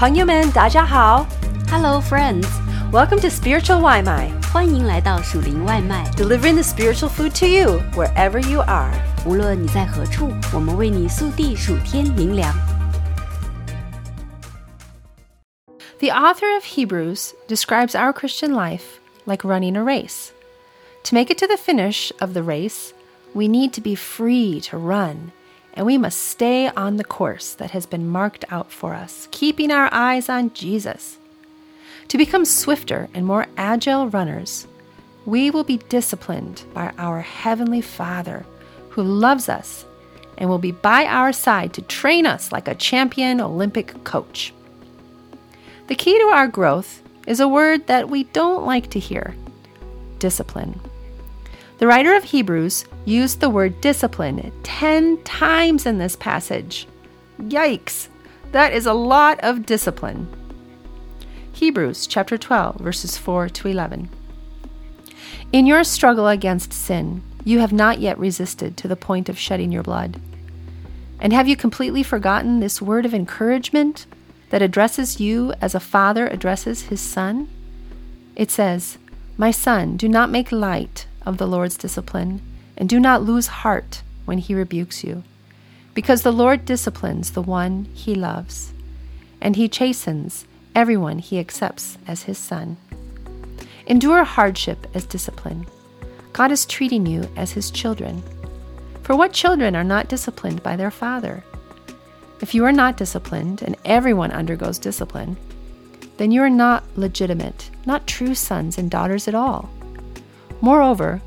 朋友们，大家好 Hello, friends！ ，Welcome to Spiritual 外卖欢迎来到属灵外卖。 ，delivering the spiritual food to you wherever you are。无论你在何处，我们为你速递数天灵粮。 The author of Hebrews describes our Christian life like running a race. To make it to the finish of the race, we need to be free to run, and we must stay on the course that has been marked out for us, keeping our eyes on Jesus. To become swifter and more agile runners, we will be disciplined by our Heavenly Father who loves us and will be by our side to train us like a champion Olympic coach. The key to our growth is a word that we don't like to hear discipline. The writer of Hebrews used the word discipline 10 times in this passage. Yikes! That is a lot of discipline. Hebrews chapter 12, verses 4 to 11. In your struggle against sin, you have not yet resisted to the point of shedding your blood. And have you completely forgotten this word of encouragement that addresses you as a father addresses his son? It says, My son, do not make light of the Lord's discipline, and do not lose heart when he rebukes you, because the Lord disciplines the one he loves, and he chastens everyone he accepts as his son. Endure hardship as discipline. God is treating you as his children. For what children are not disciplined by their father? If you are not disciplined, and everyone undergoes discipline, then you are not legitimate, not true sons and daughters at all. Moreover,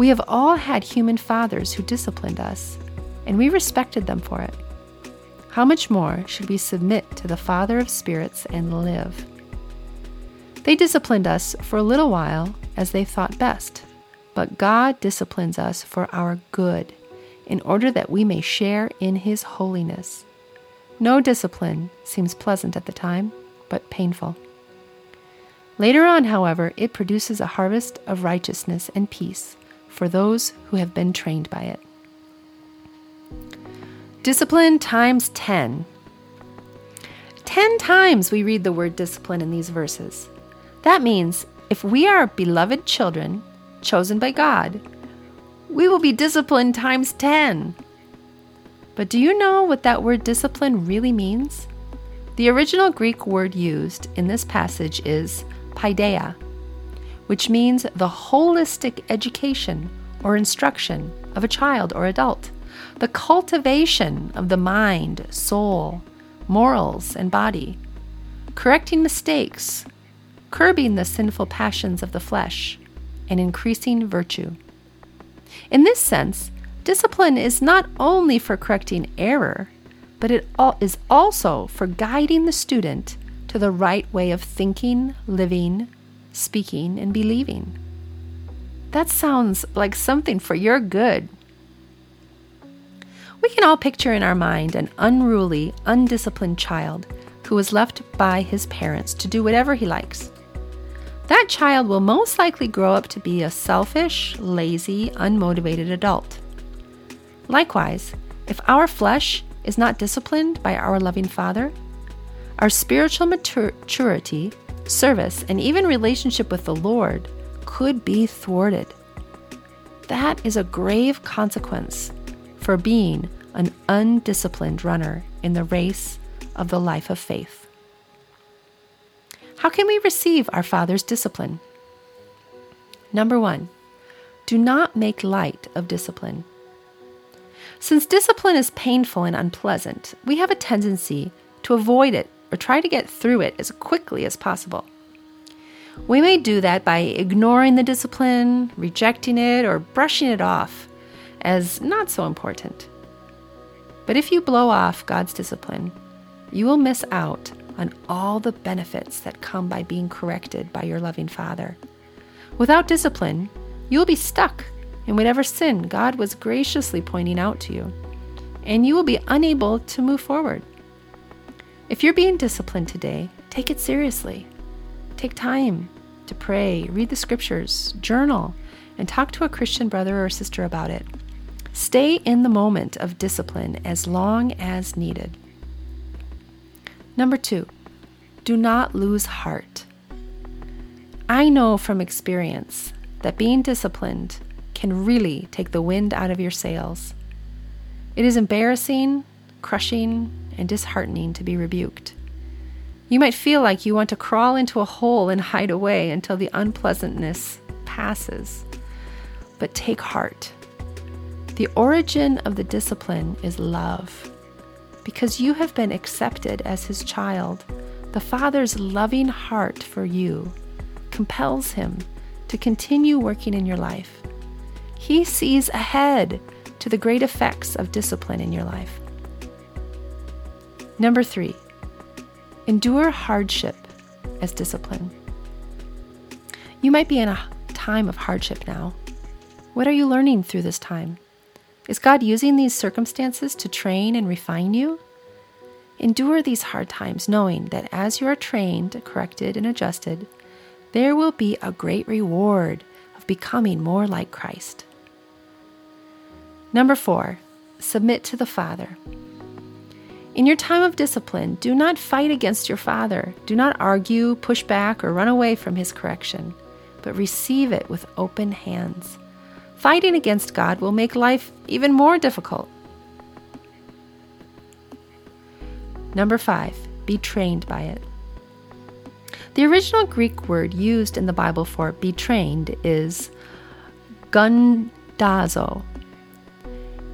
we have all had human fathers who disciplined us, and we respected them for it. How much more should we submit to the Father of spirits and live? They disciplined us for a little while as they thought best, but God disciplines us for our good, in order that we may share in His holiness. No discipline seems pleasant at the time, but painful. Later on, however, it produces a harvest of righteousness and peace for those who have been trained by it. Discipline times 10. Ten times we read the word discipline in these verses. That means if we are beloved children, chosen by God, we will be disciplined times 10. But do you know what that word discipline really means? The original Greek word used in this passage is paideia, which means the holistic education or instruction of a child or adult, the cultivation of the mind, soul, morals, and body, correcting mistakes, curbing the sinful passions of the flesh, and increasing virtue. In this sense, discipline is not only for correcting error, but it is also for guiding the student to the right way of thinking, living, speaking, and believing. That sounds like something for your good. We can all picture in our mind an unruly, undisciplined child who is left by his parents to do whatever he likes. That child will most likely grow up to be a selfish, lazy, unmotivated adult. Likewise, if our flesh is not disciplined by our loving Father, our spiritual matur- maturity, service, and even relationship with the Lord could be thwarted. That is a grave consequence for being an undisciplined runner in the race of the life of faith. How can we receive our Father's discipline? Number one, do not make light of discipline. Since discipline is painful and unpleasant, we have a tendency to avoid it or try to get through it as quickly as possible. We may do that by ignoring the discipline, rejecting it, or brushing it off as not so important. But if you blow off God's discipline, you will miss out on all the benefits that come by being corrected by your loving Father. Without discipline, you will be stuck in whatever sin God was graciously pointing out to you, and you will be unable to move forward. If you're being disciplined today, take it seriously. Take time to pray, read the scriptures, journal, and talk to a Christian brother or sister about it. Stay in the moment of discipline as long as needed. Number two, do not lose heart. I know from experience that being disciplined can really take the wind out of your sails. It is embarrassing, crushing, and disheartening to be rebuked. You might feel like you want to crawl into a hole and hide away until the unpleasantness passes. But take heart. The origin of the discipline is love. Because you have been accepted as his child, the Father's loving heart for you compels him to continue working in your life. He sees ahead to the great effects of discipline in your life. Number three, endure hardship as discipline. You might be in a time of hardship now. What are you learning through this time? Is God using these circumstances to train and refine you? Endure these hard times, knowing that as you are trained, corrected, and adjusted, there will be a great reward of becoming more like Christ. Number four, submit to the Father. In your time of discipline, do not fight against your Father. Do not argue, push back, or run away from His correction, but receive it with open hands. Fighting against God will make life even more difficult. Number five, be trained by it. The original Greek word used in the Bible for be trained is gumnazo.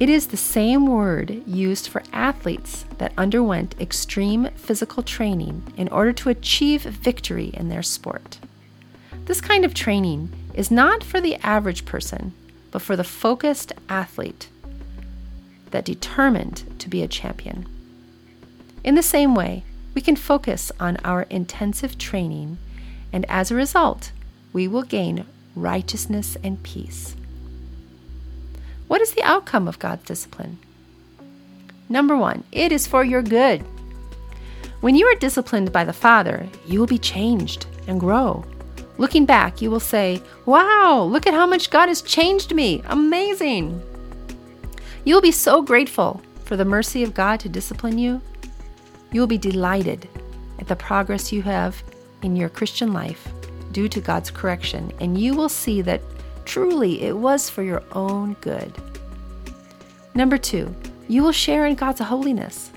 It is the same word used for athletes that underwent extreme physical training in order to achieve victory in their sport. This kind of training is not for the average person, but for the focused athlete that determined to be a champion. In the same way, we can focus on our intensive training, and as a result, we will gain righteousness and peace. What is the outcome of God's discipline? Number one, it is for your good. When you are disciplined by the Father, you will be changed and grow. Looking back, you will say, Wow, look at how much God has changed me. Amazing. You will be so grateful for the mercy of God to discipline you you will be delighted at the progress you have in your Christian life due to God's correction, and you will see that truly it was for your own good. Number two, you will share in God's holiness.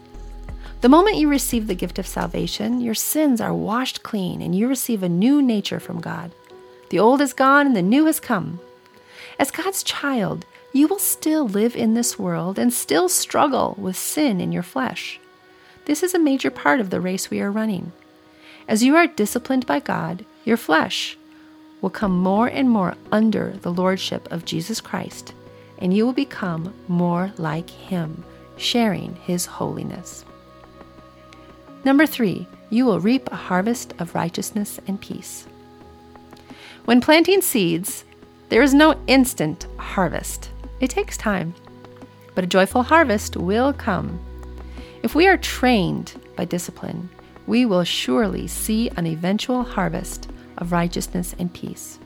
The moment you receive the gift of salvation, your sins are washed clean and you receive a new nature from God. The old is gone and the new has come. As God's child, you will still live in this world and still struggle with sin in your flesh. This is a major part of the race we are running. As you are disciplined by God, your flesh will come more and more under the lordship of Jesus Christ, and you will become more like Him, sharing His holiness. Number three, you will reap a harvest of righteousness and peace. When planting seeds, there is no instant harvest. It takes time, but a joyful harvest will come if we are trained by discipline, we will surely see an eventual harvest of righteousness and peace.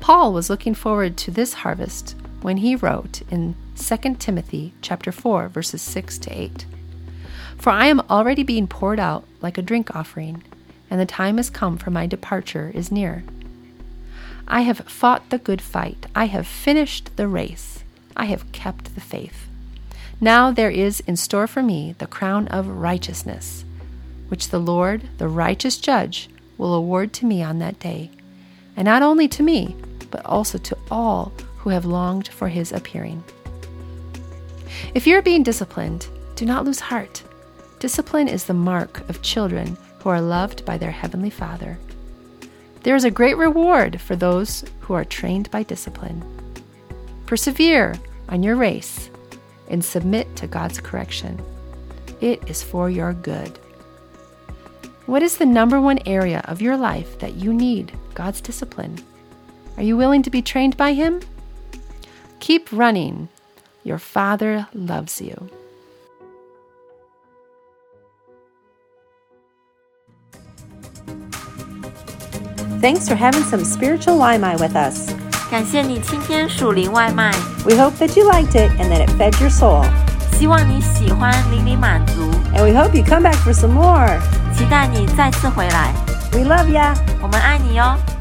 Paul was looking forward to this harvest when he wrote in 2 Timothy chapter 4 verses 6 to 8. For I am already being poured out like a drink offering, and the time has come for my departure is near. I have fought the good fight, I have finished the race, I have kept the faith. Now there is in store for me the crown of righteousness, which the Lord, the righteous judge, will award to me on that day, and not only to me, but also to all who have longed for his appearing. If you're being disciplined, do not lose heart. Discipline is the mark of children who are loved by their Heavenly Father. There is a great reward for those who are trained by discipline. Persevere on your race and submit to God's correction. It is for your good. What is the number one area of your life that you need God's discipline? Are you willing to be trained by Him? Keep running. Your Father loves you. Thanks for having some spiritual Waimai with us. 感谢你今天属灵外卖。We hope that you liked it and that it fed your soul. 希望你喜欢，灵里满足。And we hope you come back for some more. 期待你再次回来。We love ya. 我们爱你哟。